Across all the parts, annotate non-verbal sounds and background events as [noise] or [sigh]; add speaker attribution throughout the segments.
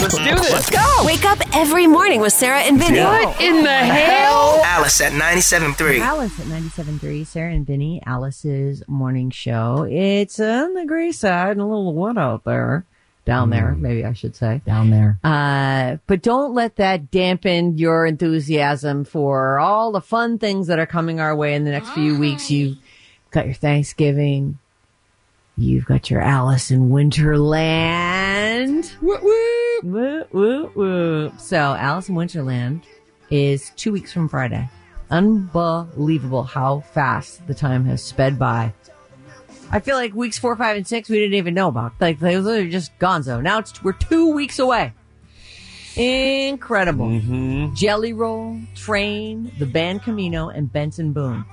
Speaker 1: Let's do this.
Speaker 2: Let's go. Wake up every morning with Sarah and Vinny.
Speaker 1: What in the hell?
Speaker 3: Alice at 97.3.
Speaker 4: Alice at 97.3, Sarah and Vinny, Alice's morning show. It's on the gray side and a little wet out there. Down there, maybe I should say.
Speaker 5: Down there.
Speaker 4: Uh, but don't let that dampen your enthusiasm for all the fun things that are coming our way in the next few weeks. You've got your Thanksgiving. You've got your Alice in Winterland.
Speaker 1: Woo
Speaker 4: So Alice in Winterland is two weeks from Friday. Unbelievable how fast the time has sped by. I feel like weeks four, five, and six we didn't even know about. Like they were just gonzo. Now it's we're two weeks away. Incredible. Mm-hmm. Jelly Roll, Train, the Band Camino, and Benson Boone.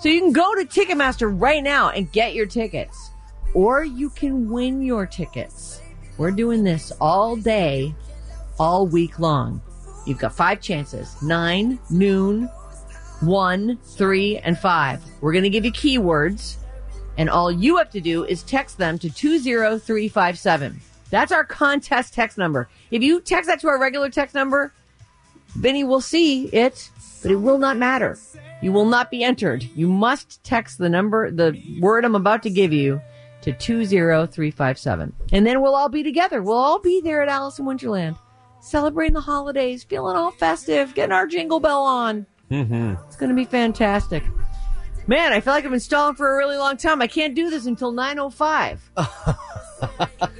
Speaker 4: So you can go to Ticketmaster right now and get your tickets. Or you can win your tickets. We're doing this all day, all week long. You've got five chances. Nine, noon, one, three, and five. We're going to give you keywords and all you have to do is text them to 20357. That's our contest text number. If you text that to our regular text number, Vinny will see it, but it will not matter. You will not be entered. You must text the number, the word I'm about to give you to 20357. And then we'll all be together. We'll all be there at Alice in Wonderland, celebrating the holidays, feeling all festive, getting our jingle bell on.
Speaker 1: Mm-hmm.
Speaker 4: It's going to be fantastic. Man, I feel like I've been stalling for a really long time. I can't do this until 905. [laughs]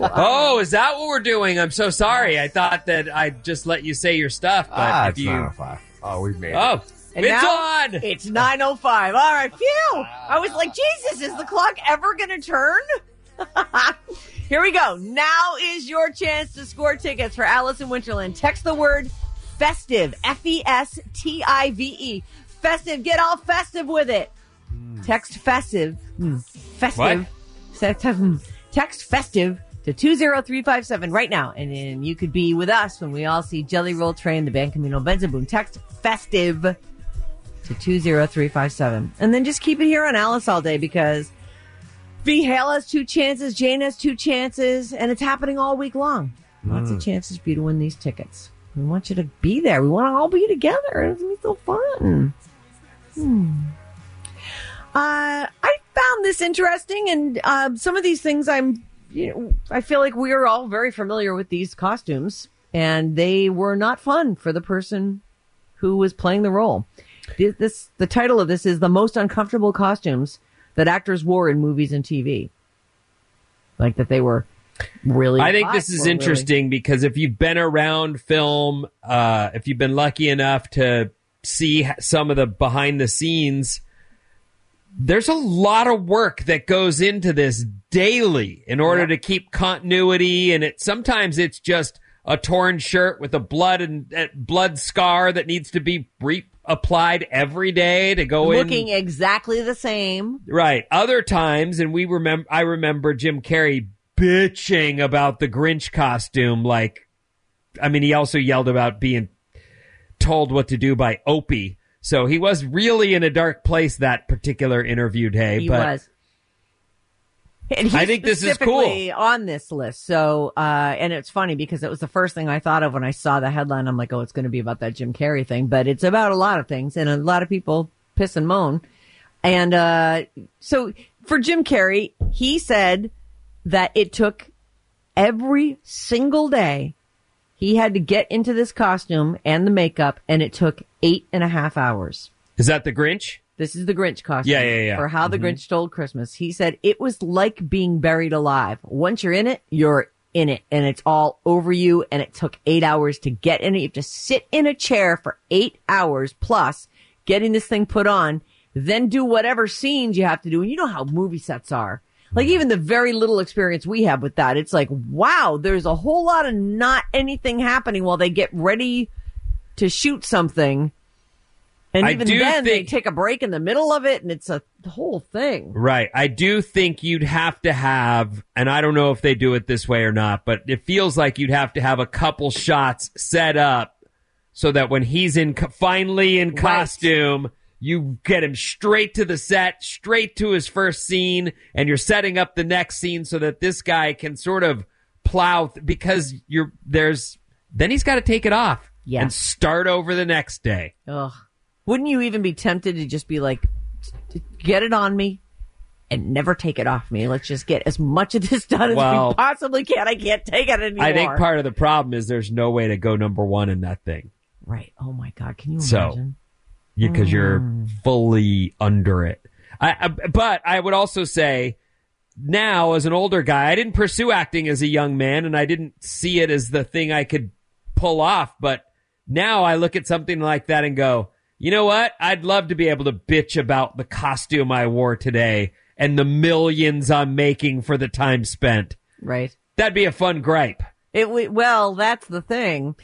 Speaker 1: Oh, is that what we're doing? I'm so sorry. I thought that I'd just let you say your stuff, but
Speaker 5: Ah,
Speaker 1: if
Speaker 5: it's
Speaker 1: you
Speaker 5: 905. Oh, we've made it.
Speaker 1: Oh,
Speaker 4: And
Speaker 1: it's
Speaker 4: now
Speaker 1: on.
Speaker 4: It's 905. All right, phew. [laughs] I was like, Jesus, is the clock ever going to turn? [laughs] Here we go. Now is your chance to score tickets for Alice in Winterland. Text the word festive, F E S T I V E. Festive. Get all festive with it. Text festive. Hmm. Festive. Text- hmm. Text festive to 20357 right now. And then you could be with us when we all see Jelly Roll Train, the Band Camino Benson Boone. Text festive to 20357. And then just keep it here on Alice all day because V Hale has two chances, Jane has two chances, and it's happening all week long. Lots of chances for you to win these tickets. We want you to be there. We want to all be together. It's going to be so fun. Hmm. Uh, I found this interesting, and uh, some of these things I'm, you know, I feel like we are all very familiar with these costumes, and they were not fun for the person who was playing the role. This, the title of this is the most uncomfortable costumes that actors wore in movies and TV. Like that they were really.
Speaker 1: I think this is
Speaker 4: or really-
Speaker 1: interesting because if you've been around film, uh, if you've been lucky enough to see some of the behind the scenes, there's a lot of work that goes into this daily in order to keep continuity. And it sometimes it's just a torn shirt with a blood and uh, blood scar that needs to be re- applied every day to go in.
Speaker 4: looking exactly the same.
Speaker 1: Right. Other times, and we remember, I remember Jim Carrey bitching about the Grinch costume. Like, I mean, he also yelled about being told what to do by Opie. So he was really in a dark place that particular interview day.
Speaker 4: He
Speaker 1: but
Speaker 4: was. And he's
Speaker 1: I think this is cool.
Speaker 4: on this list. So, uh, and it's funny because it was the first thing I thought of when I saw the headline. I'm like, oh, it's going to be about that Jim Carrey thing, but it's about a lot of things and a lot of people piss and moan. And, uh, so for Jim Carrey, he said that it took every single day He had to get into this costume and the makeup, and it took eight and a half hours.
Speaker 1: Is that the Grinch?
Speaker 4: This is the Grinch costume.
Speaker 1: Yeah, yeah, yeah.
Speaker 4: For How the mm-hmm. Grinch Stole Christmas. He said it was like being buried alive. Once you're in it, you're in it and it's all over you and it took eight hours to get in it. You have to sit in a chair for eight hours plus getting this thing put on, then do whatever scenes you have to do. And you know how movie sets are. Like mm-hmm. even the very little experience we have with that, it's like, wow, there's a whole lot of not anything happening while they get ready to shoot something. And
Speaker 1: I
Speaker 4: even
Speaker 1: do
Speaker 4: then, they
Speaker 1: think-
Speaker 4: take a break in the middle of it, and it's a whole thing.
Speaker 1: Right. I do think you'd have to have, and I don't know if they do it this way or not, but it feels like you'd have to have a couple shots set up so that when he's in, finally in costume, you get him straight to the set, straight to his first scene, and you're setting up the next scene so that this guy can sort of plow, th- because you're, there's, then he's got to take it off
Speaker 4: Yeah.
Speaker 1: and start over the next day.
Speaker 4: Ugh. Wouldn't you even be tempted to just be like, get it on me and never take it off me? Let's just get as much of this [laughs] done as
Speaker 1: Well-
Speaker 4: we possibly can. I can't take it anymore.
Speaker 1: I think part of the problem is there's no way to go number one in that thing.
Speaker 4: right. Oh my God. Can you
Speaker 1: So-
Speaker 4: imagine?
Speaker 1: because you're
Speaker 4: Mm.
Speaker 1: fully under it. I, I, but I would also say now as an older guy, I didn't pursue acting as a young man and I didn't see it as the thing I could pull off. But now I look at something like that and go, you know what? I'd love to be able to bitch about the costume I wore today and the millions I'm making for the time spent.
Speaker 4: Right.
Speaker 1: That'd be a fun gripe.
Speaker 4: It well, that's the thing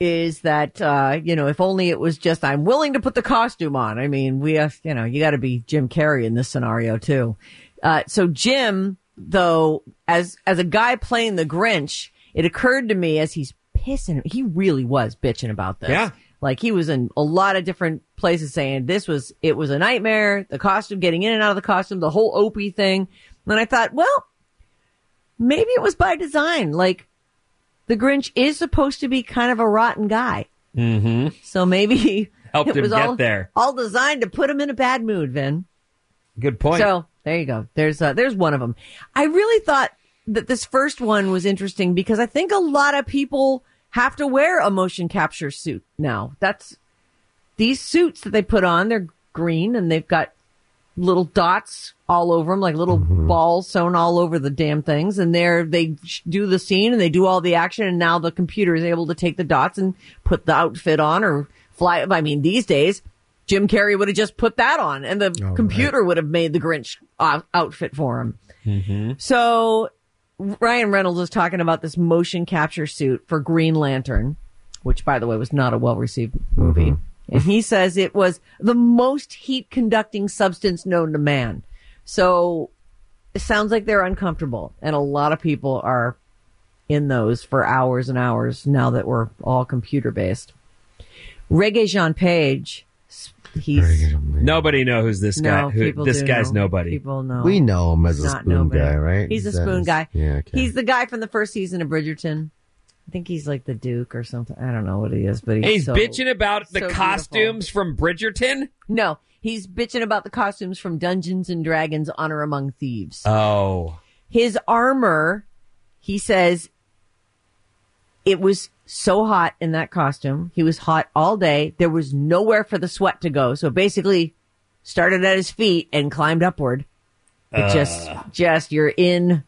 Speaker 4: is that uh, you know, if only it was just I'm willing to put the costume on. I mean, we have, you know, you got to be Jim Carrey in this scenario too. Uh, so Jim, though, as as a guy playing the Grinch, it occurred to me as he's pissing, he really was bitching about this.
Speaker 1: Yeah.
Speaker 4: Like he was in a lot of different places saying this was it was a nightmare. The costume, getting in and out of the costume, the whole Opie thing. And I thought, well, maybe it was by design. Like the Grinch is supposed to be kind of a rotten guy.
Speaker 1: Mm-hmm.
Speaker 4: So maybe [laughs]
Speaker 1: Helped
Speaker 4: it
Speaker 1: him
Speaker 4: was
Speaker 1: get
Speaker 4: all,
Speaker 1: there.
Speaker 4: all designed to put him in a bad mood, Vin.
Speaker 1: Good point.
Speaker 4: So there you go. There's uh, there's one of them. I really thought that this first one was interesting because I think a lot of people have to wear a motion capture suit now. That's these suits that they put on. They're green and they've got little dots all over them, like little balls sewn all over the damn things. And they're they do the scene and they do all the action. And now the computer is able to take the dots and put the outfit on or fly. I mean, these days. Jim Carrey would have just put that on and the computer would have made the Grinch uh, outfit for him. So Ryan Reynolds was talking about this motion capture suit for Green Lantern, which by the way was not a well received movie. Mm-hmm. And he says it was the most heat conducting substance known to man. So it sounds like they're uncomfortable and a lot of people are in those for hours and hours now that we're all computer based. Regé-Jean Page, he's
Speaker 1: Nobody know who's this guy.
Speaker 4: no,
Speaker 1: who, this
Speaker 4: do
Speaker 1: guy's
Speaker 4: know.
Speaker 1: nobody.
Speaker 4: People know.
Speaker 3: We know him as a spoon
Speaker 4: nobody.
Speaker 3: guy, right?
Speaker 4: He's a
Speaker 3: That
Speaker 4: spoon
Speaker 3: is-
Speaker 4: guy.
Speaker 3: Yeah, okay.
Speaker 4: He's the guy from the first season of Bridgerton. I think he's like the Duke or something. I don't know what he is, but he's,
Speaker 1: He's
Speaker 4: so-
Speaker 1: bitching about the
Speaker 4: so
Speaker 1: costumes from Bridgerton.
Speaker 4: No, he's bitching about the costumes from Dungeons and Dragons: Honor Among Thieves.
Speaker 1: Oh,
Speaker 4: His armor, he says, it was so hot in that costume. He was hot all day. There was nowhere for the sweat to go. So basically, started at his feet and climbed upward. It uh. just, just you're in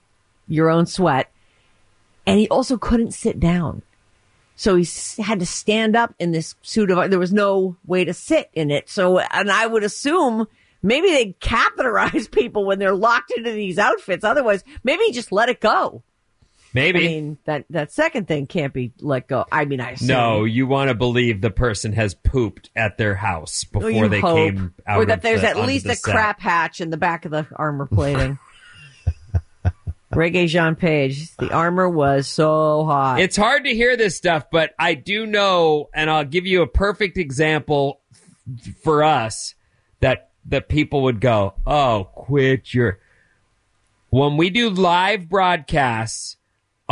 Speaker 4: your own sweat. And he also couldn't sit down. So he had to stand up in this suit of, there was no way to sit in it. So, and I would assume maybe they catheterize [laughs] people when they're locked into these outfits. Otherwise, maybe just let it go.
Speaker 1: Maybe.
Speaker 4: I mean, that, that second thing can't be let go. I mean, I assume.
Speaker 1: no, you want to believe the person has pooped at their house before
Speaker 4: you
Speaker 1: they
Speaker 4: hope.
Speaker 1: came out.
Speaker 4: or that there's
Speaker 1: the-
Speaker 4: at least
Speaker 1: the
Speaker 4: a
Speaker 1: set.
Speaker 4: crap hatch in the back of the armor plating. [laughs] Regé-Jean Page, the armor was so hot.
Speaker 1: It's hard to hear this stuff, but I do know, and I'll give you a perfect example f- for us that that people would go, "Oh, quit your." When we do live broadcasts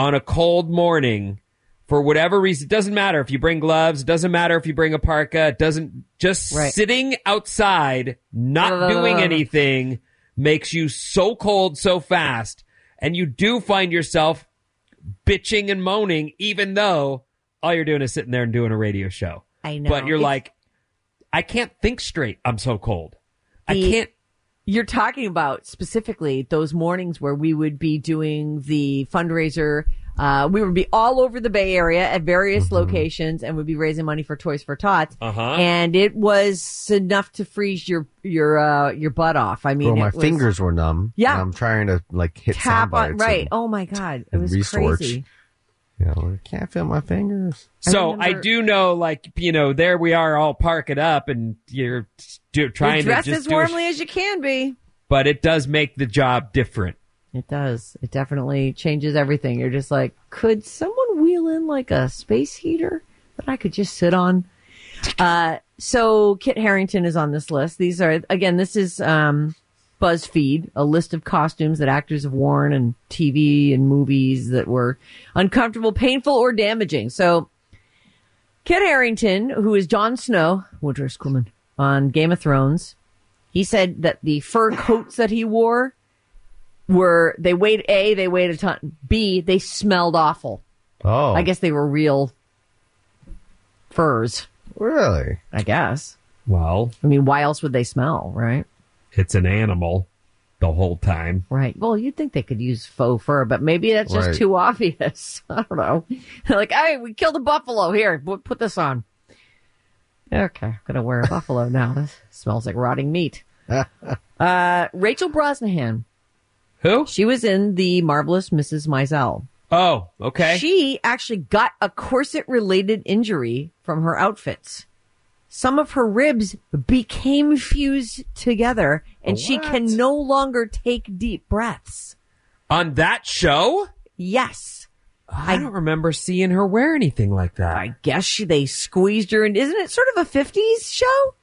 Speaker 1: on a cold morning, for whatever reason, it doesn't matter if you bring gloves, it doesn't matter if you bring a parka, it doesn't just
Speaker 4: Right.
Speaker 1: sitting outside, not doing anything makes you so cold so fast. And you do find yourself bitching and moaning, even though all you're doing is sitting there and doing a radio show.
Speaker 4: I know.
Speaker 1: But you're
Speaker 4: It's-
Speaker 1: like, I can't think straight. I'm so cold. I can't.
Speaker 4: You're talking about specifically those mornings where we would be doing the fundraiser. Uh, we would be all over the Bay Area at various locations and would be raising money for Toys for Tots.
Speaker 1: Uh-huh.
Speaker 4: And it was enough to freeze your, your, uh, your butt off. I mean,
Speaker 3: Bro, my
Speaker 4: it was
Speaker 3: fingers were numb.
Speaker 4: Yeah.
Speaker 3: and I'm trying to like hit
Speaker 4: tap on, right.
Speaker 3: and,
Speaker 4: oh my God. It was
Speaker 3: research.
Speaker 4: crazy.
Speaker 3: you know, I can't feel my fingers.
Speaker 1: So I,
Speaker 4: remember-
Speaker 1: do know, like you know, there we are, all parking up, and you're do, trying
Speaker 4: You're
Speaker 1: to just
Speaker 4: as warmly
Speaker 1: sh-
Speaker 4: as you can be.
Speaker 1: but it does make the job different.
Speaker 4: It does. It definitely changes everything. You're just like, could someone wheel in like a space heater that I could just sit on? Uh, so Kit Harington is on this list. These are, again, this is, um, BuzzFeed, a list of costumes that actors have worn in TV and movies that were uncomfortable, painful, or damaging. So Kit Harington, who is Jon Snow, Winter is Coming, on Game of Thrones, he said that the fur [laughs] coats that he wore were they weighed a they weighed a ton. B they smelled awful.
Speaker 3: Oh,
Speaker 4: i guess they were real furs.
Speaker 3: Really?
Speaker 4: i guess.
Speaker 1: Well,
Speaker 4: i mean why else would they smell right?
Speaker 1: It's an animal the whole time.
Speaker 4: right. Well you'd think they could use faux fur but maybe that's just
Speaker 3: Right.
Speaker 4: too obvious. [laughs] I don't know. They're [laughs] like hey we killed a buffalo. Here put put this on okay i'm gonna wear a buffalo now [laughs] this smells like rotting meat [laughs] uh rachel brosnahan
Speaker 1: Who?
Speaker 4: she was in the marvelous mrs maisel
Speaker 1: Oh, okay.
Speaker 4: She actually got a corset related injury from her outfits. Some of her ribs became fused together and she can no longer take deep breaths.
Speaker 1: On that show,
Speaker 4: Yes.
Speaker 1: I don't remember seeing her wear anything like that.
Speaker 4: I guess she, they squeezed her and isn't it sort of a 50s show?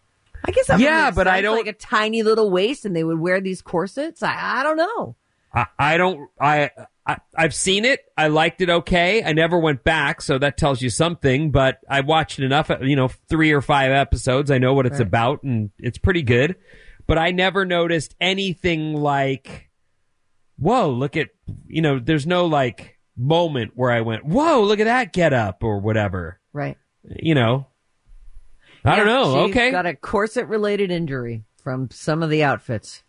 Speaker 4: I guess that
Speaker 1: Yeah, but I don't-
Speaker 4: like a tiny little waist and they would wear these corsets. I, I don't know.
Speaker 1: I, I don't. I, I I've seen it. I liked it. Okay. I never went back, so that tells you something. But I watched enough. You know, three or five episodes. I know what it's
Speaker 4: Right.
Speaker 1: about, and it's pretty good. But I never noticed anything like, whoa, look at. You know, there's no like moment where I went, whoa, look at that get up or whatever.
Speaker 4: Right.
Speaker 1: You know. I don't
Speaker 4: Yeah,
Speaker 1: know.
Speaker 4: she
Speaker 1: Okay.
Speaker 4: Got a corset related injury from some of the outfits.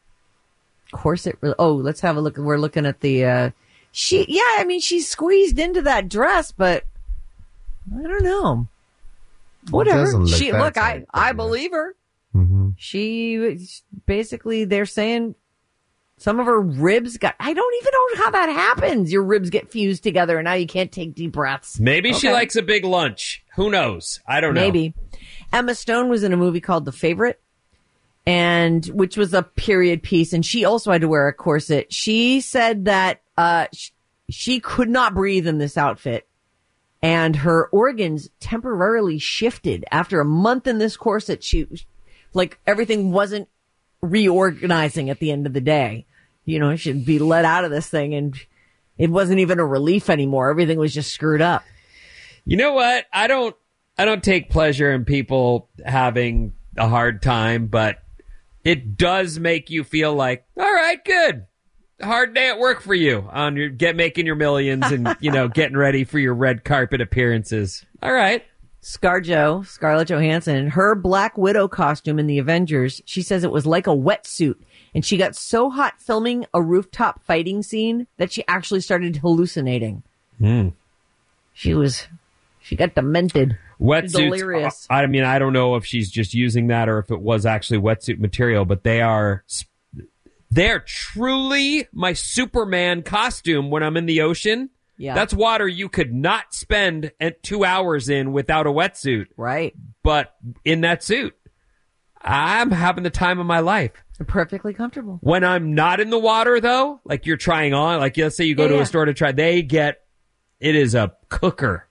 Speaker 4: Corset. Re- oh, let's have a look. We're looking at the. uh She. Yeah, I mean, she's squeezed into that dress, but I don't know. Whatever.
Speaker 3: doesn't look
Speaker 4: she look. I I believe her.
Speaker 3: Mm-hmm.
Speaker 4: She basically they're saying some of her ribs got. I don't even know how that happens. Your ribs get fused together, and now you can't take deep breaths.
Speaker 1: Maybe she likes a big lunch. Who knows? I don't know.
Speaker 4: Maybe. Emma Stone was in a movie called The Favorite, and which was a period piece, and she also had to wear a corset. She said that uh, sh- she could not breathe in this outfit, and her organs temporarily shifted after a month in this corset. She, like, everything wasn't reorganizing at the end of the day. You know, she'd be let out of this thing, and it wasn't even a relief anymore. Everything was just screwed up.
Speaker 1: You know what? I don't I don't take pleasure in people having a hard time, but it does make you feel like, all right, good. Hard day at work for you on your get making your millions and [laughs] you know getting ready for your red carpet appearances. All right.
Speaker 4: ScarJo, Scarlett Johansson, her Black Widow costume in the Avengers, she says it was like a wetsuit. And she got so hot filming a rooftop fighting scene that she actually started hallucinating. Hmm. She was, she got demented.
Speaker 1: Wetsuits.
Speaker 4: Delirious.
Speaker 1: I mean, I don't know if she's just using that or if it was actually wetsuit material, but they are they're truly my Superman costume when I'm in the ocean.
Speaker 4: Yeah.
Speaker 1: That's water you could not spend two hours in without a wetsuit.
Speaker 4: Right.
Speaker 1: But in that suit, I'm having the time of my life.
Speaker 4: Perfectly comfortable.
Speaker 1: When I'm not in the water though, like you're trying on, like let's say you go
Speaker 4: Yeah,
Speaker 1: to
Speaker 4: yeah.
Speaker 1: a store to try, they get, it is a cooker.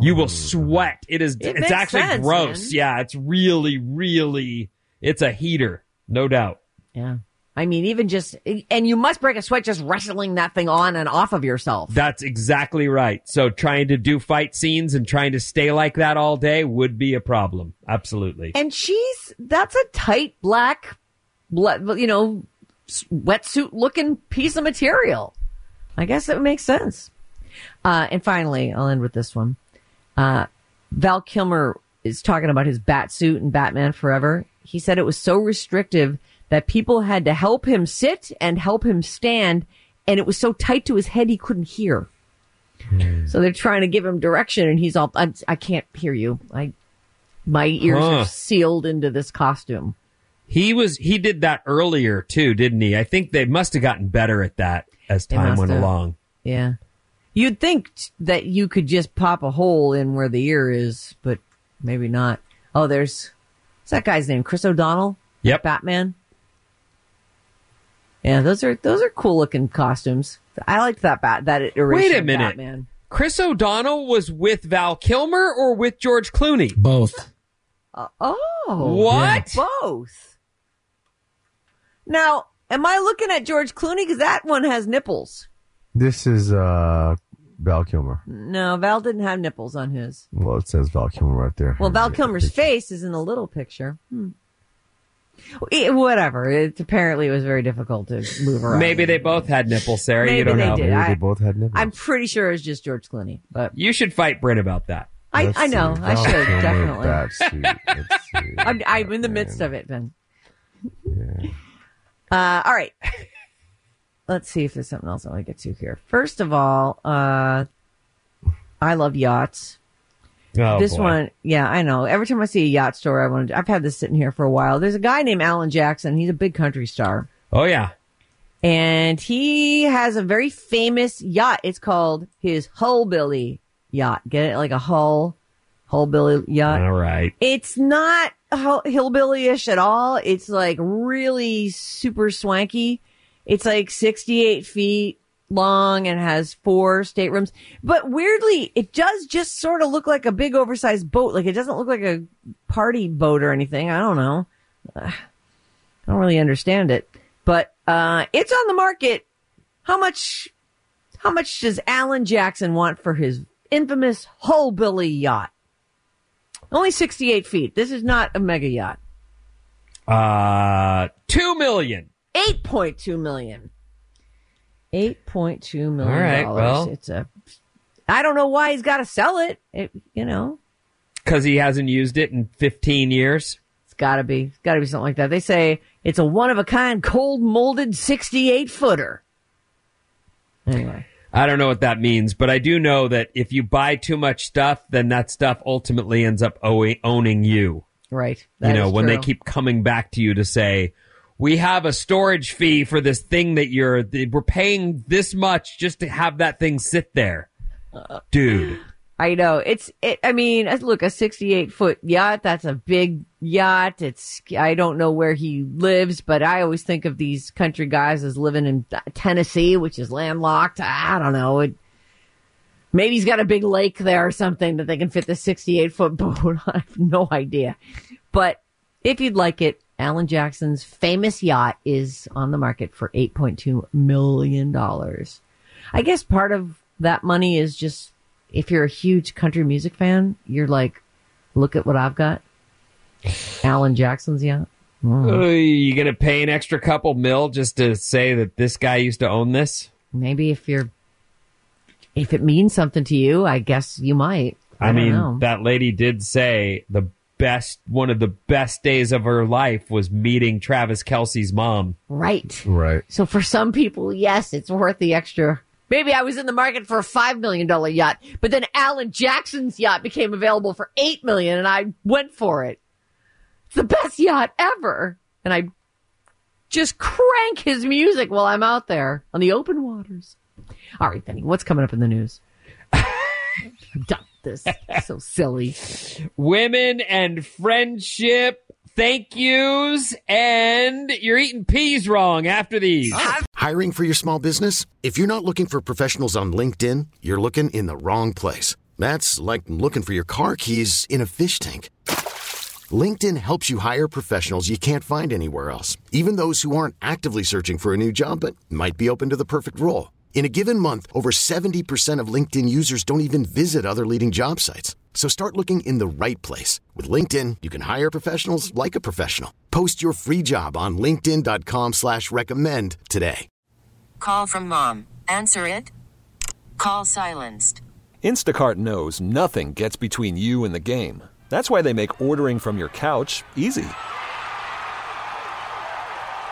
Speaker 1: You will oh. sweat. It is,
Speaker 4: It
Speaker 1: it's actually
Speaker 4: sense,
Speaker 1: gross.
Speaker 4: man.
Speaker 1: Yeah. It's really, really, it's a heater. No doubt.
Speaker 4: Yeah. I mean, even just, and you must break a sweat just wrestling that thing on and off of yourself.
Speaker 1: That's exactly right. So trying to do fight scenes and trying to stay like that all day would be a problem. Absolutely.
Speaker 4: And she's, that's a tight black, you know, wetsuit looking piece of material. I guess it makes sense. Uh, and finally, I'll end with this one. Uh, Val Kilmer is talking about his bat suit and Batman Forever. He said it was so restrictive that people had to help him sit and help him stand, and it was so tight to his head he couldn't hear. Hmm. So they're trying to give him direction, and he's all, I, I can't hear you. I, my ears
Speaker 1: Huh.
Speaker 4: are sealed into this costume.
Speaker 1: He was he did that earlier too, didn't he? I think they must have gotten better at that as time went
Speaker 4: have.
Speaker 1: along.
Speaker 4: Yeah. You'd think t- that you could just pop a hole in where the ear is, but maybe not. Oh, there's, what's that guy's name? Chris O'Donnell?
Speaker 1: Yep.
Speaker 4: Batman? Yeah, those are, those are cool looking costumes. I liked that bat, that iteration
Speaker 1: Wait a
Speaker 4: of
Speaker 1: minute.
Speaker 4: Batman.
Speaker 1: Chris O'Donnell was with Val Kilmer or with George Clooney?
Speaker 5: Both.
Speaker 4: Uh, oh.
Speaker 1: What?
Speaker 4: Both. Now, am I looking at George Clooney? Because that one has nipples.
Speaker 3: This is uh Val Kilmer.
Speaker 4: No, Val didn't have nipples on his.
Speaker 3: Well, it says Val Kilmer right there.
Speaker 4: Well, Val Kilmer's
Speaker 3: picture.
Speaker 4: face is in the little picture. Hmm. Eh, Whatever. It, apparently, it was very difficult to move around.
Speaker 1: Maybe they both had nipples, Sarah.
Speaker 4: Maybe
Speaker 1: you don't
Speaker 4: they
Speaker 1: know.
Speaker 4: did.
Speaker 3: Maybe
Speaker 4: I-
Speaker 3: they both had nipples.
Speaker 4: I'm pretty sure it's just George Clooney, but
Speaker 1: You should fight Bryn about that.
Speaker 4: I, I know
Speaker 3: see.
Speaker 4: I
Speaker 3: Val
Speaker 4: should
Speaker 3: Kilmer
Speaker 4: definitely.
Speaker 3: bat [laughs] see.
Speaker 4: I'm, I'm in the midst of it, Ben. Uh, all right. Let's see if there's something else I want to get to here. First of all, uh, I love yachts.
Speaker 1: Oh,
Speaker 4: this
Speaker 1: boy.
Speaker 4: one, yeah, I know. Every time I see a yacht store, I want to. I've had this sitting here for a while. There's a guy named Alan Jackson. He's a big country star.
Speaker 1: Oh yeah.
Speaker 4: and he has a very famous yacht. It's called his Hullbilly yacht. Get it? Like a Hull, Hullbilly yacht.
Speaker 1: All right.
Speaker 4: It's not hillbilly-ish at all. It's like really super swanky. It's like 68 feet long and has four staterooms. But weirdly, it does just sort of look like a big oversized boat. Like it doesn't look like a party boat or anything. I don't know. I don't really understand it. But uh it's on the market. How much how much does Alan Jackson want for his infamous Hullbilly yacht? Only 68 feet. This is not a mega yacht.
Speaker 1: Uh, two million.
Speaker 4: 8.2 million. 8.2 million.
Speaker 1: All right,
Speaker 4: dollars.
Speaker 1: well.
Speaker 4: it's a I don't know why he's got to sell it. it. You know,
Speaker 1: Because he hasn't used it in 15 years.
Speaker 4: it's got to be it's got to be something like that. They say it's a one of a kind cold molded 68 footer. Anyway,
Speaker 1: I don't know what that means, but I do know that if you buy too much stuff, then that stuff ultimately ends up owning you.
Speaker 4: right.
Speaker 1: you know, when they keep coming back to you to say, we have a storage fee for this thing that you're, we're paying this much just to have that thing sit there. Dude.
Speaker 4: I know it's it. I mean, look, a 68 foot yacht. That's a big yacht. It's I don't know where he lives, but I always think of these country guys as living in Tennessee, which is landlocked. I don't know. It, maybe he's got a big lake there or something that they can fit the 68 foot [laughs] boat. I have no idea. But if you'd like it, Alan Jackson's famous yacht is on the market for 8.2 million dollars. I guess part of that money is just if you're a huge country music fan, you're like, look at what I've got. Alan Jackson's yacht.
Speaker 1: Uh, you gonna pay an extra couple mil just to say that this guy used to own this?
Speaker 4: Maybe if you're, if it means something to you, I guess you might. I,
Speaker 1: I, mean,
Speaker 4: know.
Speaker 1: that lady did say the best, one of the best days of her life was meeting Travis Kelce's mom.
Speaker 4: right.
Speaker 3: Right.
Speaker 4: So for some people, yes, it's worth the extra. Maybe I was in the market for a five million dollar yacht, but then Alan Jackson's yacht became available for eight million, and I went for it. It's the best yacht ever, and I just crank his music while I'm out there on the open waters. All right, Benny, what's coming up in the news? [laughs] I'm done with this. so silly.
Speaker 1: Women and friendship, thank yous, and you're eating peas wrong after these. Oh.
Speaker 6: Hiring for your small business? If you're not looking for professionals on LinkedIn, you're looking in the wrong place. That's like looking for your car keys in a fish tank. LinkedIn helps you hire professionals you can't find anywhere else, even those who aren't actively searching for a new job but might be open to the perfect role. In a given month, over 70% of LinkedIn users don't even visit other leading job sites. So start looking in the right place. With LinkedIn, you can hire professionals like a professional. Post your free job on linkedin.com slash recommend today.
Speaker 7: Call from mom. Answer it. Call silenced.
Speaker 8: Instacart knows nothing gets between you and the game. That's why they make ordering from your couch easy.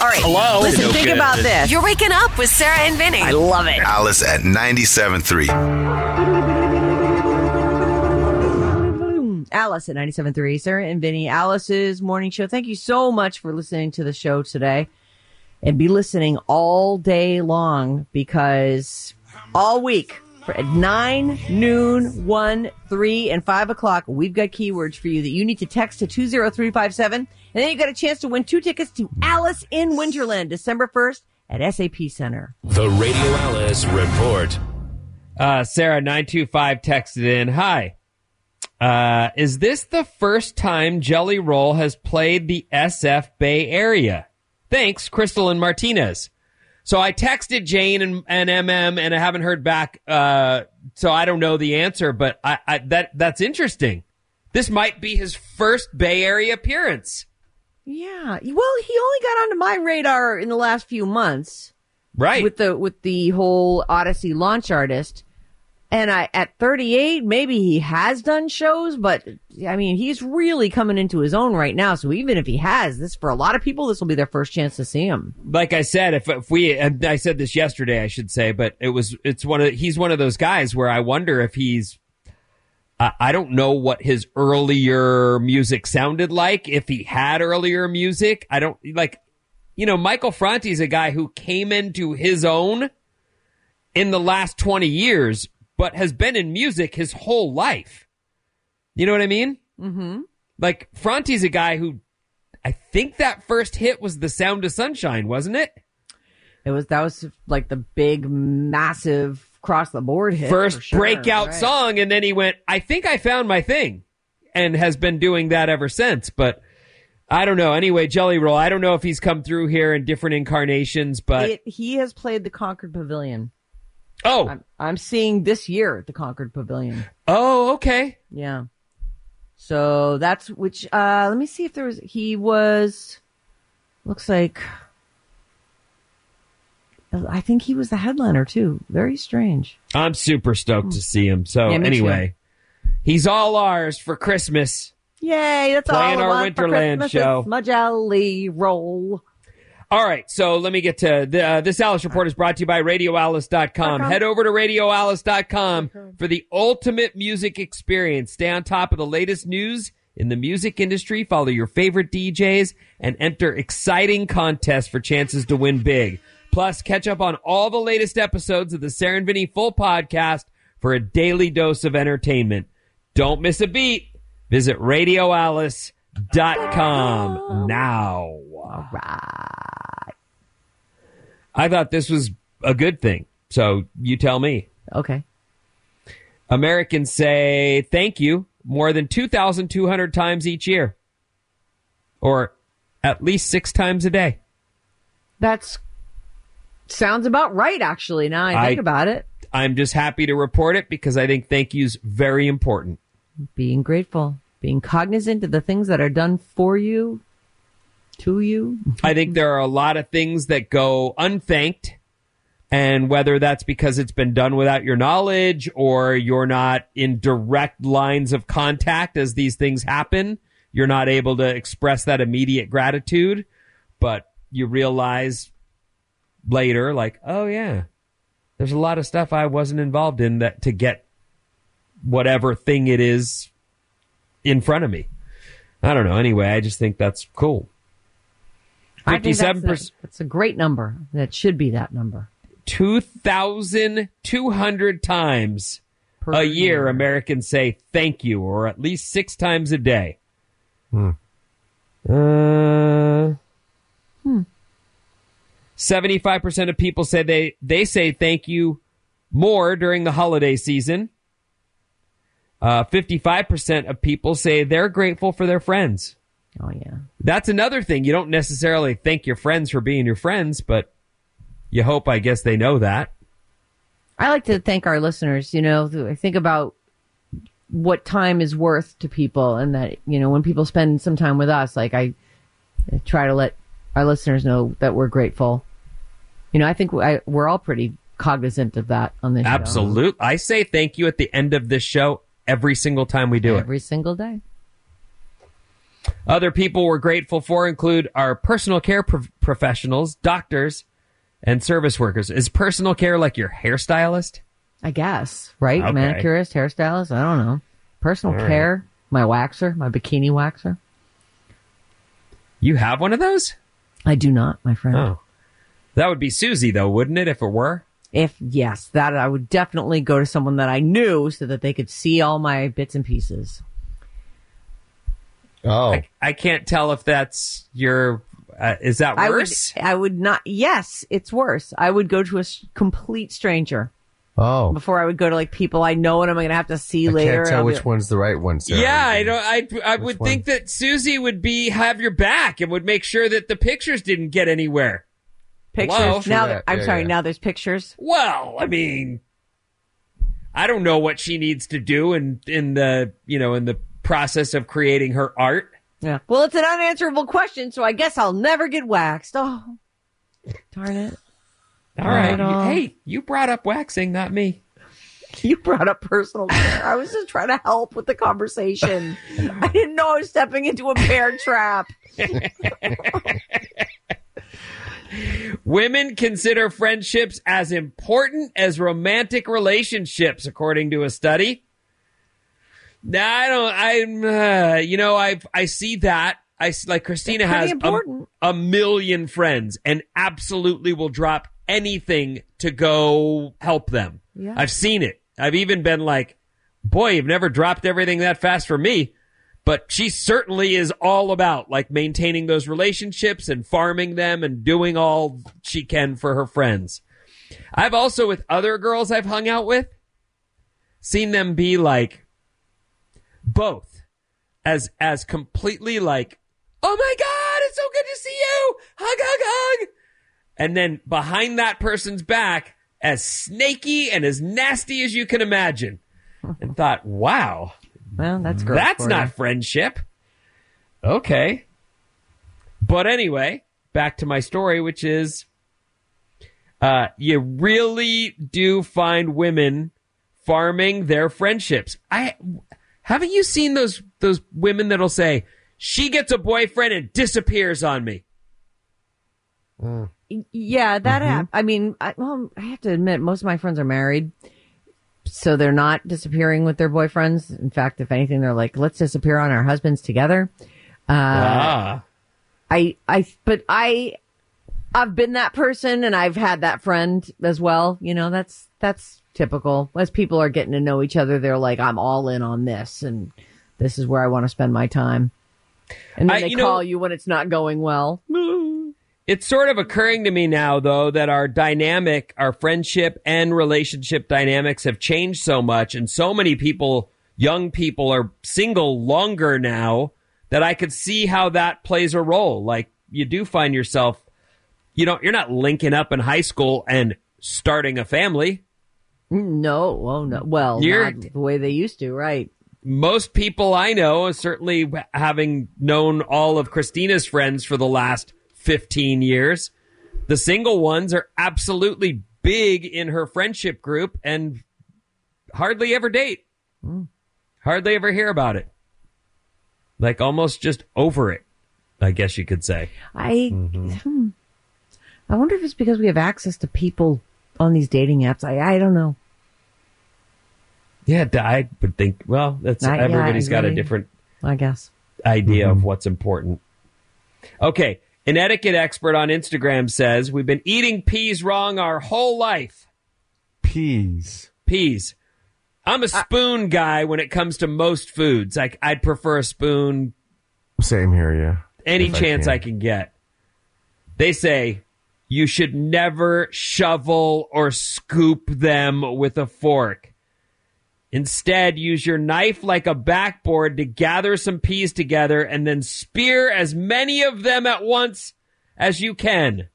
Speaker 2: All right.
Speaker 1: Hello?
Speaker 2: Listen,
Speaker 1: No
Speaker 2: think
Speaker 1: good.
Speaker 2: about this. You're waking up with Sarah and Vinny. I love it.
Speaker 9: Alice at 97.3.
Speaker 4: Alice at 97.3, Sarah and Vinny, Alice's morning show. Thank you so much for listening to the show today and be listening all day long because all week at 9, noon, 1, 3, and 5 o'clock, we've got keywords for you that you need to text to 20357 and then you got a chance to win two tickets to Alice in Winterland, December 1st at SAP Center.
Speaker 10: The Radio Alice Report.
Speaker 1: Uh, Sarah nine two five texted in. Hi, uh, is this the first time Jelly Roll has played the SF Bay Area? Thanks, Crystal and Martinez. So I texted Jane and, and MM, and I haven't heard back. Uh, so I don't know the answer, but I, I that that's interesting. This might be his first Bay Area appearance.
Speaker 4: Yeah. Well, he only got onto my radar in the last few months.
Speaker 1: Right.
Speaker 4: With the with the whole Audacy launch artist. And I at 38, maybe he has done shows, but I mean, he's really coming into his own right now. So even if he has this for a lot of people, this will be their first chance to see him.
Speaker 1: like I said, if if we, and I said this yesterday, I should say, but it was, it's one of, he's one of those guys where I wonder if he's, I, I don't know what his earlier music sounded like. If he had earlier music, I don't like, you know, Michael Franti's a guy who came into his own in the last 20 years, but has been in music his whole life. You know what I mean?
Speaker 4: Mm-hmm.
Speaker 1: Like Franti's a guy who I think that first hit was The Sound of Sunshine, wasn't it?
Speaker 4: It was that was like the big, massive cross the board hit.
Speaker 1: First
Speaker 4: sure,
Speaker 1: breakout
Speaker 4: right.
Speaker 1: song, and then he went, I think I found my thing, and has been doing that ever since. But I don't know. Anyway, Jelly Roll, I don't know if he's come through here in different incarnations, but
Speaker 4: It, he has played the Concord Pavilion.
Speaker 1: oh,
Speaker 4: I'm, I'm seeing this year at the Concord Pavilion.
Speaker 1: oh, okay.
Speaker 4: Yeah. So that's which, uh, let me see if there was, he was, looks like, I think he was the headliner too. Very strange.
Speaker 1: I'm super stoked to see him. So
Speaker 4: Yeah, me
Speaker 1: anyway, he's all ours for Christmas.
Speaker 4: Yay, that's
Speaker 1: Playing
Speaker 4: all I
Speaker 1: our
Speaker 4: want for
Speaker 1: Winterland
Speaker 4: Christmas.
Speaker 1: show.
Speaker 4: It's my jelly roll.
Speaker 1: All right, so let me get to the, uh, this Alice report is brought to you by RadioAlice.com. Head over to RadioAlice.com for the ultimate music experience. Stay on top of the latest news in the music industry. Follow your favorite DJs and enter exciting contests for chances to win big. Plus, catch up on all the latest episodes of the Vinny full podcast for a daily dose of entertainment. Don't miss a beat. Visit RadioAlice.com now.
Speaker 4: All right.
Speaker 1: I thought this was a good thing. So you tell me.
Speaker 4: Okay.
Speaker 1: Americans say thank you more than 2,200 times each year, or at least six times a day.
Speaker 4: That's sounds about right, actually. Now I think
Speaker 1: I-
Speaker 4: about it.
Speaker 1: I'm just happy to report it because I think thank you's very important.
Speaker 4: Being grateful, being cognizant of the things that are done for you, to you.
Speaker 1: I think there are a lot of things that go unthanked. And whether that's because it's been done without your knowledge or you're not in direct lines of contact as these things happen, you're not able to express that immediate gratitude, but you realize later, like, oh yeah, there's a lot of stuff I wasn't involved in that to get whatever thing it is in front of me. I don't know. Anyway, I just think that's cool.
Speaker 4: I think that's,
Speaker 1: Fifty-seven
Speaker 4: a,
Speaker 1: percent.
Speaker 4: that's a great number. That should be that number.
Speaker 1: 2,200 times
Speaker 4: Per
Speaker 1: a year,
Speaker 4: year.
Speaker 1: Americans say thank you, or at least six times a day.
Speaker 3: Hmm.
Speaker 1: Uh, 75% of people say they, they say thank you more during the holiday season. Uh, 55% of people say they're grateful for their friends.
Speaker 4: Oh yeah.
Speaker 1: That's another thing. You don't necessarily thank your friends for being your friends, but you hope, I guess, they know that.
Speaker 4: I like to thank our listeners. You know, I think about what time is worth to people, and that you know when people spend some time with us, like I try to let our listeners know that we're grateful. You know, I think I, we're all pretty cognizant of that on this show.
Speaker 1: Absolute. I say thank you at the end of this show every single time we do it.
Speaker 4: every single day.
Speaker 1: Other people we're grateful for include our personal care pro- professionals, doctors, and service workers. Is personal care like your hairstylist?
Speaker 4: I guess, right?
Speaker 1: Okay.
Speaker 4: Manicurist, hairstylist, I don't know. Personal
Speaker 1: right.
Speaker 4: care, my waxer, my bikini waxer.
Speaker 1: You have one of those?
Speaker 4: I do not, my friend.
Speaker 1: Oh. That would be Susie, though, wouldn't it, if it were?
Speaker 4: If yes, that I would definitely go to someone that I knew so that they could see all my bits and pieces.
Speaker 3: Oh,
Speaker 1: I, I can't tell if that's your. Uh, is that
Speaker 4: I would,
Speaker 1: worse?
Speaker 4: I would not. Yes, it's worse. I would go to a s- complete stranger
Speaker 3: oh.
Speaker 4: before I would go to like people I know and I'm going to have to see
Speaker 3: I
Speaker 4: later.
Speaker 3: can't tell which
Speaker 4: like,
Speaker 3: one's the right one. Sarah.
Speaker 1: yeah, I don't. I I would
Speaker 3: one?
Speaker 1: think that Susie would be have your back and would make sure that the pictures didn't get anywhere.
Speaker 4: Pictures.
Speaker 1: Hello?
Speaker 4: Now,
Speaker 3: True
Speaker 4: that-
Speaker 3: that.
Speaker 4: I'm
Speaker 3: Yeah,
Speaker 4: sorry.
Speaker 3: yeah.
Speaker 4: Now there's pictures.
Speaker 1: Well, I mean, I don't know what she needs to do in in the you know in the process of creating her art.
Speaker 4: Yeah. Well, it's an unanswerable question, so I guess I'll never get waxed. Oh, darn it!
Speaker 1: All right, hey, you brought up waxing, not me. [laughs]
Speaker 4: You brought up personal care. I was just trying to help with the conversation. [laughs] I didn't know I was stepping into a bear trap. [laughs]
Speaker 1: Women consider friendships as important as romantic relationships, according to a study. Now, I don't, I'm, uh, you know, I I see that. I like Christina has a, a million friends and absolutely will drop anything to go help them.
Speaker 4: Yeah.
Speaker 1: I've seen it. I've even been like, boy, you've never dropped everything that fast for me. But she certainly is all about like maintaining those relationships and farming them and doing all she can for her friends. I've also with other girls I've hung out with seen them be like both as as completely like, "Oh my god, it's so good to see you." Hug hug hug. And then behind that person's back as snaky and as nasty as you can imagine. And thought, "Wow,
Speaker 4: Well, that's gross.
Speaker 1: that's not
Speaker 4: you.
Speaker 1: friendship. Okay. But anyway, back to my story, which is uh, you really do find women farming their friendships. I haven't you seen those those women that'll say, she gets a boyfriend and disappears on me.
Speaker 4: Yeah, that
Speaker 1: Mm-hmm.
Speaker 4: I mean, I, well, I have to admit, most of my friends are married, so they're not disappearing with their boyfriends. In fact, if anything, they're like, let's disappear on our husbands together. Uh,
Speaker 1: ah.
Speaker 4: I, I, but I, I've been that person and I've had that friend as well. You know, that's, that's typical. As people are getting to know each other, they're like, I'm all in on this and this is where I want to spend my time. And then
Speaker 1: I-
Speaker 4: they
Speaker 1: you know-
Speaker 4: call you when it's not going well.
Speaker 1: It's sort of occurring to me now, though, that our dynamic, our friendship and relationship dynamics have changed so much, and so many people, young people, are single longer now that I could see how that plays a role. Like, you do find yourself, you know, you're not linking up in high school and starting a family.
Speaker 4: No, oh no, well,
Speaker 1: You're-
Speaker 4: not the way they used to, right?
Speaker 1: Most people I know, certainly having known all of Christina's friends for the last 15 years, the single ones are absolutely big in her friendship group and hardly ever date. Hardly ever hear about it. Like almost just over it, I guess you could say.
Speaker 4: I, hmm. I wonder if it's because we have access to people on these dating apps. I, I don't know.
Speaker 1: Yeah, I would think, well, that's
Speaker 4: I- yeah,
Speaker 1: everybody's
Speaker 4: I
Speaker 1: got a different
Speaker 4: I guess.
Speaker 1: idea of what's important. Okay. An etiquette expert on Instagram says we've been eating peas wrong our whole life.
Speaker 3: Peas.
Speaker 1: Peas. I'm a spoon guy when it comes to most foods. Like I'd prefer a spoon
Speaker 3: Same here, yeah.
Speaker 1: any
Speaker 3: If I
Speaker 1: chance
Speaker 3: can.
Speaker 1: I can get. They say you should never shovel or scoop them with a fork. Instead, use your knife like a backboard to gather some peas together and then spear as many of them at once as you can.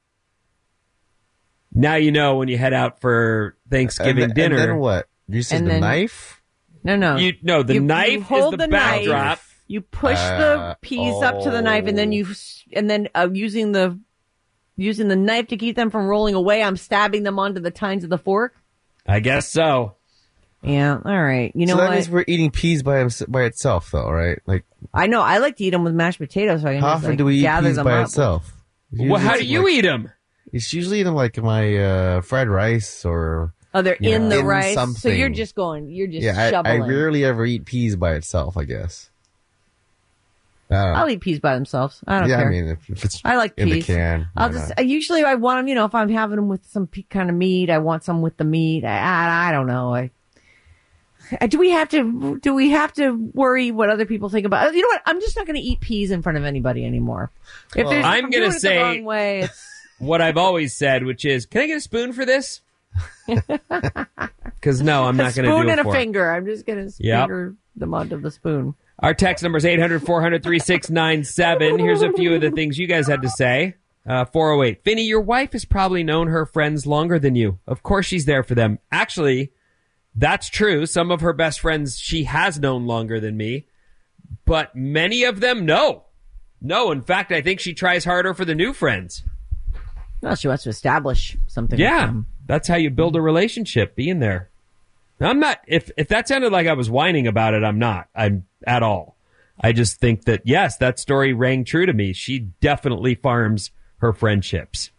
Speaker 1: Now you know when you head out for Thanksgiving
Speaker 3: and,
Speaker 1: dinner.
Speaker 3: And then what? You said
Speaker 4: And
Speaker 3: the
Speaker 4: then-
Speaker 3: knife?
Speaker 4: No, no.
Speaker 1: You no, the
Speaker 4: You-
Speaker 1: knife
Speaker 4: you hold
Speaker 1: is the,
Speaker 4: the knife. You push
Speaker 3: Uh,
Speaker 4: the peas up to the knife, and then you, s- and then uh, using the, using the knife to keep them from rolling away. I'm stabbing them onto the tines of the fork.
Speaker 1: I guess so.
Speaker 4: Yeah, all right. You know
Speaker 3: so that
Speaker 4: what?
Speaker 3: means we're eating peas by by itself, though, right? Like,
Speaker 4: I know. I like to eat them with mashed potatoes. So I can
Speaker 3: how
Speaker 4: just,
Speaker 3: often
Speaker 4: like,
Speaker 3: do we eat peas
Speaker 4: them
Speaker 3: by
Speaker 4: up.
Speaker 3: itself? It's
Speaker 1: Well, how do you
Speaker 3: like-
Speaker 1: eat them?
Speaker 3: It's usually in like my uh, fried rice or
Speaker 4: Oh, they're in
Speaker 3: know,
Speaker 4: the rice. So you're just going. You're just
Speaker 3: yeah, I, I rarely ever eat peas by itself. I guess. I don't know.
Speaker 4: I'll eat peas by themselves. I don't
Speaker 3: yeah,
Speaker 4: care.
Speaker 3: I mean, if, if it's
Speaker 4: I like
Speaker 3: in
Speaker 4: peas.
Speaker 3: the can,
Speaker 4: I'll just? I usually I want them. You know, if I'm having them with some kind of meat, I want some with the meat. I I, I don't know. I, I- do we have to do we have to worry what other people think about? You know what? I'm just not going to eat peas in front of anybody anymore. If there's,
Speaker 1: I'm
Speaker 4: doing the
Speaker 1: say-
Speaker 4: wrong way. [laughs]
Speaker 1: What I've always said, which is, can I get a spoon for this? [laughs] Because no, I'm not going to
Speaker 4: spoon
Speaker 1: do it
Speaker 4: and a
Speaker 1: for it.
Speaker 4: finger. I'm just going to
Speaker 1: Yep.
Speaker 4: finger them onto the spoon.
Speaker 1: Our text number is 800 400 3697. Here's a few of the [laughs] things you guys had to say. Uh, 408. Vinny, your wife has probably known her friends longer than you. Of course she's there for them. Actually, that's true. Some of her best friends she has known longer than me, but many of them, no. No, in fact, I think she tries harder for the new friends.
Speaker 4: Well, she wants to establish something.
Speaker 1: Yeah, that's how you build a relationship, being there. I'm not, if, if that sounded like I was whining about it, I'm not. I'm at all. I just think that, yes, that story rang true to me. She definitely farms her friendships.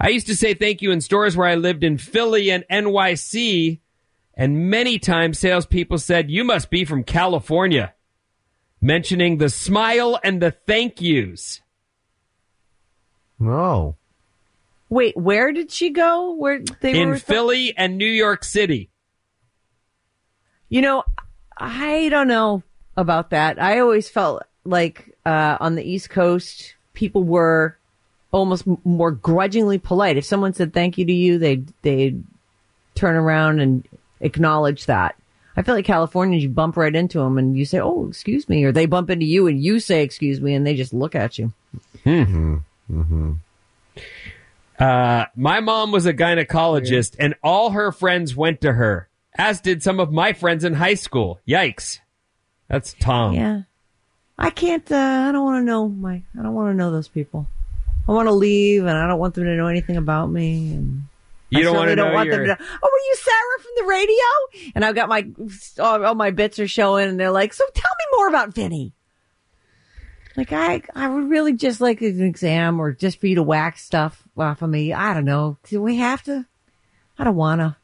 Speaker 1: I used to say thank you in stores where I lived in Philly and NYC, and many times salespeople said, you must be from California, mentioning the smile and the thank yous.
Speaker 3: no.
Speaker 4: Wait, where did she go? Where they were
Speaker 1: in
Speaker 4: were
Speaker 1: Philly and New York City.
Speaker 4: You know, I don't know about that. I always felt like uh, on the East Coast, people were almost m- more grudgingly polite. If someone said thank you to you, they'd they'd turn around and acknowledge that. I feel like Californians, you bump right into them and you say, "Oh, excuse me," or they bump into you and you say, "Excuse me," and they just look at you. Hmm.
Speaker 1: Uh, my mom was a gynecologist, and all her friends went to her, as did some of my friends in high school. Yikes! That's Tom.
Speaker 4: Yeah, I can't. Uh, I don't want to know my. I don't want to know those people. I want to leave, and I don't want them to know anything about me. And
Speaker 1: You
Speaker 4: I
Speaker 1: don't want to
Speaker 4: certainly
Speaker 1: know
Speaker 4: want
Speaker 1: your-
Speaker 4: them to know. Oh, were you Sarah from the radio? And I've got my all, all my bits are showing, and they're like, "So tell me more about Vinny." Like I, I would really just like an exam, or just for you to wax stuff off of me. I don't know. Do we have to? I don't wanna.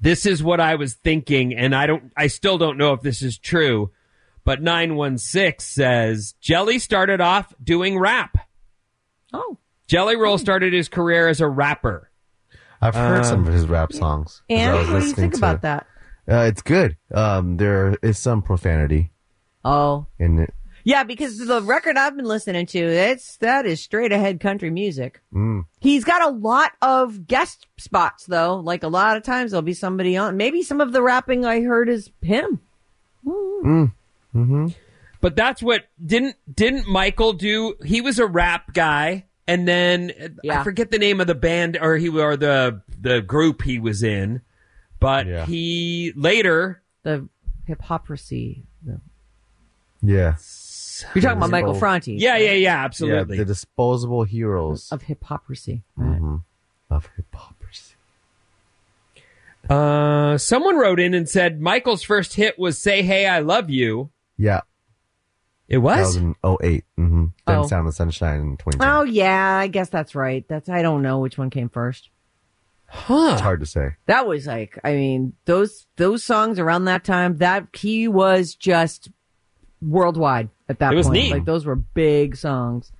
Speaker 1: This is what I was thinking, and I don't. I still don't know if this is true. But nine one six says Jelly started off doing rap.
Speaker 4: Oh,
Speaker 1: Jelly Roll hmm. started his career as a rapper.
Speaker 3: I've heard
Speaker 1: Um,
Speaker 3: some of his rap songs.
Speaker 4: and what do you
Speaker 3: listening
Speaker 4: think about
Speaker 3: to-
Speaker 4: that?
Speaker 3: Uh, it's good. Um, there is some profanity
Speaker 4: Oh,
Speaker 3: in it.
Speaker 4: Yeah, because the record I've been listening to, it's that is straight ahead country music.
Speaker 3: Mm.
Speaker 4: He's got a lot of guest spots though. Like a lot of times there'll be somebody on. Maybe some of the rapping I heard is him.
Speaker 3: Mm. Mm-hmm.
Speaker 1: But that's what didn't didn't Michael do? He was a rap guy, and then
Speaker 4: Yeah.
Speaker 1: I forget the name of the band or he or the the group he was in. But he later
Speaker 4: The Hiphoprisy. The-
Speaker 3: Yeah.
Speaker 4: You're talking about Michael Franti.
Speaker 1: Yeah, yeah, yeah, absolutely.
Speaker 3: Yeah, the disposable heroes
Speaker 4: Of Hiphoprisy.
Speaker 3: Mhm. of Hiphoprisy.
Speaker 1: Uh, someone wrote in and said Michael's first hit was "Say Hey, I Love You."
Speaker 3: Yeah.
Speaker 1: It was.
Speaker 3: That was in 08. Mm-hmm. Then
Speaker 4: Oh.
Speaker 3: Sound of Sunshine in 2010.
Speaker 4: Oh yeah, I guess that's right. That's I don't know which one came first.
Speaker 1: Huh.
Speaker 3: It's hard to say.
Speaker 4: That was like, I mean, those those songs around that time, that he was just worldwide at that
Speaker 1: It was
Speaker 4: point.
Speaker 1: neat.
Speaker 4: Like those were big songs.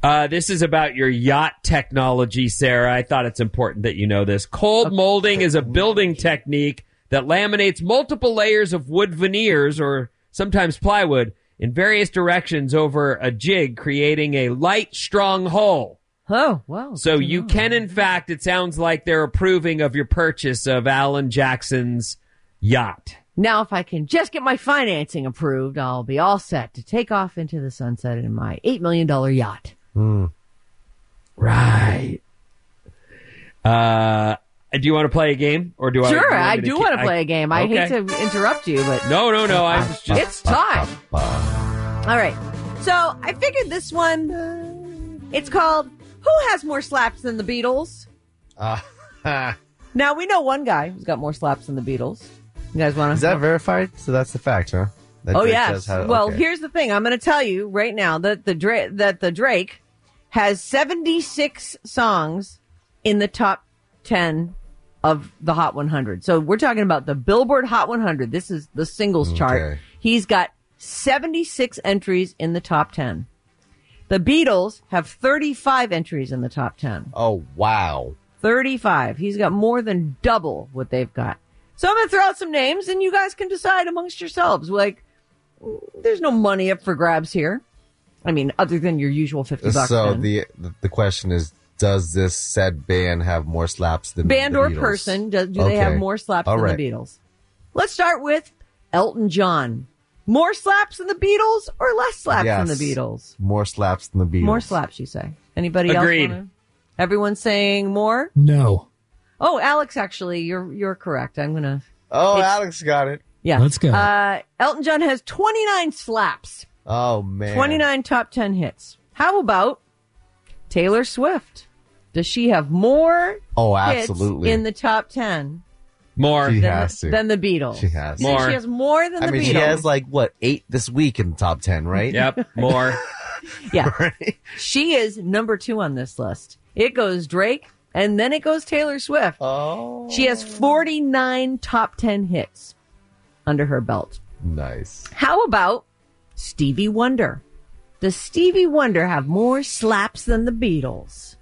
Speaker 1: Uh, this is about your yacht technology, Sarah. I thought it's important that you know this. Cold molding is a building technique that laminates multiple layers of wood veneers or sometimes plywood in various directions over a jig, creating a light, strong hull.
Speaker 4: Oh, wow.
Speaker 1: So you can, in fact, it sounds like they're approving of your purchase of Alan Jackson's yacht.
Speaker 4: Now, if I can just get my financing approved, I'll be all set to take off into the sunset in my $8 million yacht.
Speaker 1: Right. Uh, do you want to play a game or do I?
Speaker 4: Sure, I do
Speaker 1: keep-
Speaker 4: want to play a game. I hate to interrupt you, but
Speaker 1: No, no, no. I was just.
Speaker 4: it's time. All right. So I figured this one, it's called Who Has More Slaps Than the Beatles?
Speaker 3: Uh, [laughs]
Speaker 4: Now, we know one guy who's got more slaps than the Beatles. You guys want to?
Speaker 3: is that verified? So that's the fact, huh? That
Speaker 4: Oh
Speaker 3: Drake
Speaker 4: yes.
Speaker 3: does have-
Speaker 4: well, here's the thing. I'm going to tell you right now that the Drake that the Drake has 76 songs in the top 10 of the Hot 100. So we're talking about the Billboard Hot 100. This is the singles chart. He's got 76 entries in the top 10. The Beatles have 35 entries in the top 10.
Speaker 3: Oh wow.
Speaker 4: 35. He's got more than double what they've got. So I'm going to throw out some names and you guys can decide amongst yourselves. Like, there's no money up for grabs here. I mean, other than your usual 50 bucks.
Speaker 3: So
Speaker 4: then.
Speaker 3: the the question is, does this said band have more slaps than
Speaker 4: band
Speaker 3: the
Speaker 4: or
Speaker 3: Beatles?
Speaker 4: person, do, do they have more slaps
Speaker 3: All
Speaker 4: than
Speaker 3: right.
Speaker 4: the Beatles? Let's start with Elton John. More slaps than the Beatles or less slaps than the Beatles?
Speaker 3: More slaps than the Beatles.
Speaker 4: More slaps, you say. Anybody
Speaker 1: Agreed.
Speaker 4: else? Wanna? Everyone's saying more?
Speaker 9: No.
Speaker 4: Oh, Alex, actually, you're you're correct. I'm gonna
Speaker 3: Oh,
Speaker 4: It's-
Speaker 3: Alex got it.
Speaker 4: yeah.
Speaker 9: Let's go.
Speaker 4: Uh, Elton John has 29 slaps,
Speaker 3: Oh man.
Speaker 4: 29 top 10 hits. How about Taylor Swift? Does she have more
Speaker 3: Oh,
Speaker 4: hits
Speaker 3: absolutely.
Speaker 4: in the top 10
Speaker 1: More.
Speaker 3: She
Speaker 4: than,
Speaker 3: has to.
Speaker 4: than the Beatles?
Speaker 3: She has.
Speaker 4: You
Speaker 1: More.
Speaker 4: She has more than
Speaker 3: I
Speaker 4: the
Speaker 3: mean,
Speaker 4: Beatles.
Speaker 3: she has like what eight this week in the top ten, right?
Speaker 1: Yep. More. [laughs]
Speaker 4: yeah. [laughs]
Speaker 3: Right?
Speaker 4: She is number two on this list. It goes Drake, and then it goes Taylor Swift.
Speaker 3: Oh,
Speaker 4: She has 49 top 10 hits under her belt.
Speaker 3: nice.
Speaker 4: How about Stevie Wonder? Does Stevie Wonder have more slaps than the Beatles?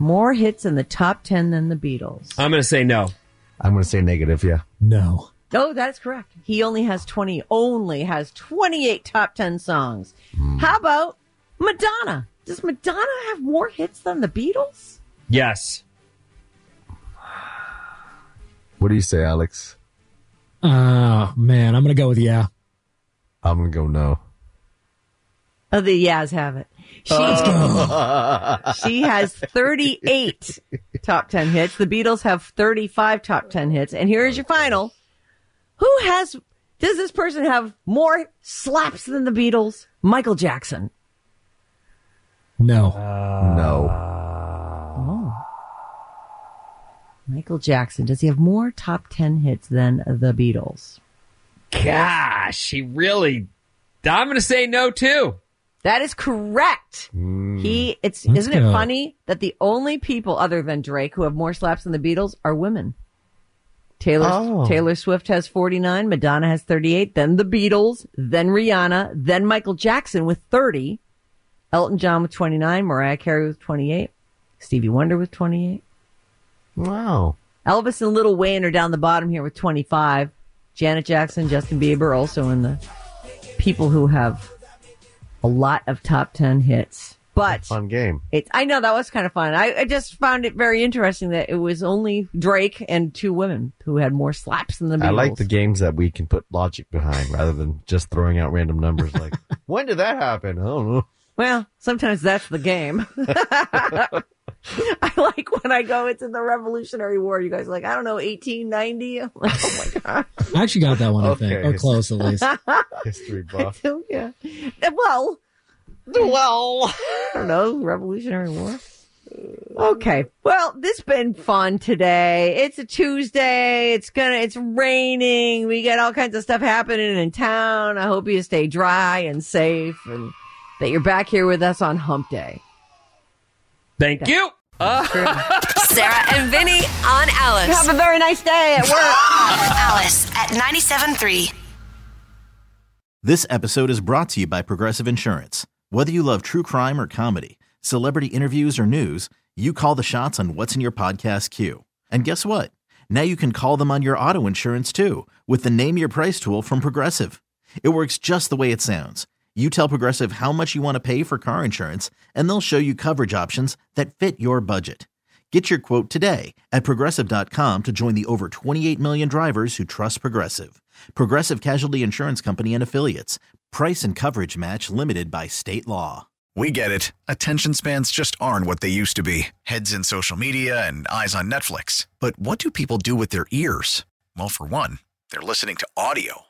Speaker 4: More hits in the top 10 than the Beatles?
Speaker 1: I'm going to say no.
Speaker 3: I'm going to say negative. Yeah.
Speaker 9: No.
Speaker 4: Oh, that's correct. He only has 20, only has 28 top 10 songs. Hmm. How about Madonna? Does Madonna have more hits than the Beatles?
Speaker 1: Yes.
Speaker 3: What do you say, Alex?
Speaker 9: Oh, man. I'm going to go with yeah.
Speaker 3: I'm going to go no.
Speaker 4: Oh, the Yaz have it. She, [laughs] she has 38 top 10 hits. The Beatles have 35 top 10 hits. And here is your final. Who has, does this person have more slaps than the Beatles? Michael Jackson.
Speaker 9: No.
Speaker 3: Uh, no. Oh.
Speaker 4: Michael Jackson. Does he have more top 10 hits than the Beatles?
Speaker 1: Gosh, he really. I'm going to say no too.
Speaker 4: That is correct. Mm. He, it's,
Speaker 9: Let's
Speaker 4: isn't it funny that the only people other than Drake who have more slaps than the Beatles are women? Taylor,
Speaker 3: Oh.
Speaker 4: Taylor Swift has 49, Madonna has 38, then the Beatles, then Rihanna, then Michael Jackson with 30, Elton John with 29, Mariah Carey with 28, Stevie Wonder with 28.
Speaker 3: Wow.
Speaker 4: Elvis and Lil Wayne are down the bottom here with 25. Janet Jackson, Justin Bieber also in the people who have a lot of top 10 hits. But
Speaker 3: Fun game.
Speaker 4: it's, I know that was kind of fun. I, I just found it very interesting that it was only Drake and two women who had more slaps than the Beatles.
Speaker 3: I like the games that we can put logic behind rather than just throwing out random numbers like, [laughs] when did that happen? I don't know.
Speaker 4: Well, sometimes that's the game. [laughs] [laughs] I like when I go into the Revolutionary War. You guys are like, I don't know, 1890? I'm like, oh my [laughs] God.
Speaker 9: I actually got that one, I think.
Speaker 3: Okay.
Speaker 9: Or close, at least. [laughs]
Speaker 3: History buff.
Speaker 4: Oh, yeah. Well, well, I don't know, Revolutionary War. Okay. Well, this has been fun today. It's a Tuesday. It's gonna, it's raining. We got all kinds of stuff happening in town. I hope you stay dry and safe and that you're back here with us on hump day.
Speaker 1: Thank you. [laughs]
Speaker 2: Sarah and Vinny on Alice.
Speaker 4: Have a very nice day at work. [laughs]
Speaker 2: Alice at 97.3.
Speaker 5: This episode is brought to you by Progressive Insurance. Whether you love true crime or comedy, celebrity interviews, or news, you call the shots on what's in your podcast queue. And guess what? Now you can call them on your auto insurance too with the Name Your Price tool from Progressive. It works just the way it sounds. You tell Progressive how much you want to pay for car insurance, and they'll show you coverage options that fit your budget. Get your quote today at progressive.com to join the over 28 million drivers who trust Progressive. Progressive Casualty Insurance Company and Affiliates. Price and coverage match limited by state law.
Speaker 11: We get it. Attention spans just aren't what they used to be heads in social media and eyes on Netflix. But what do people do with their ears? Well, for one, they're listening to audio.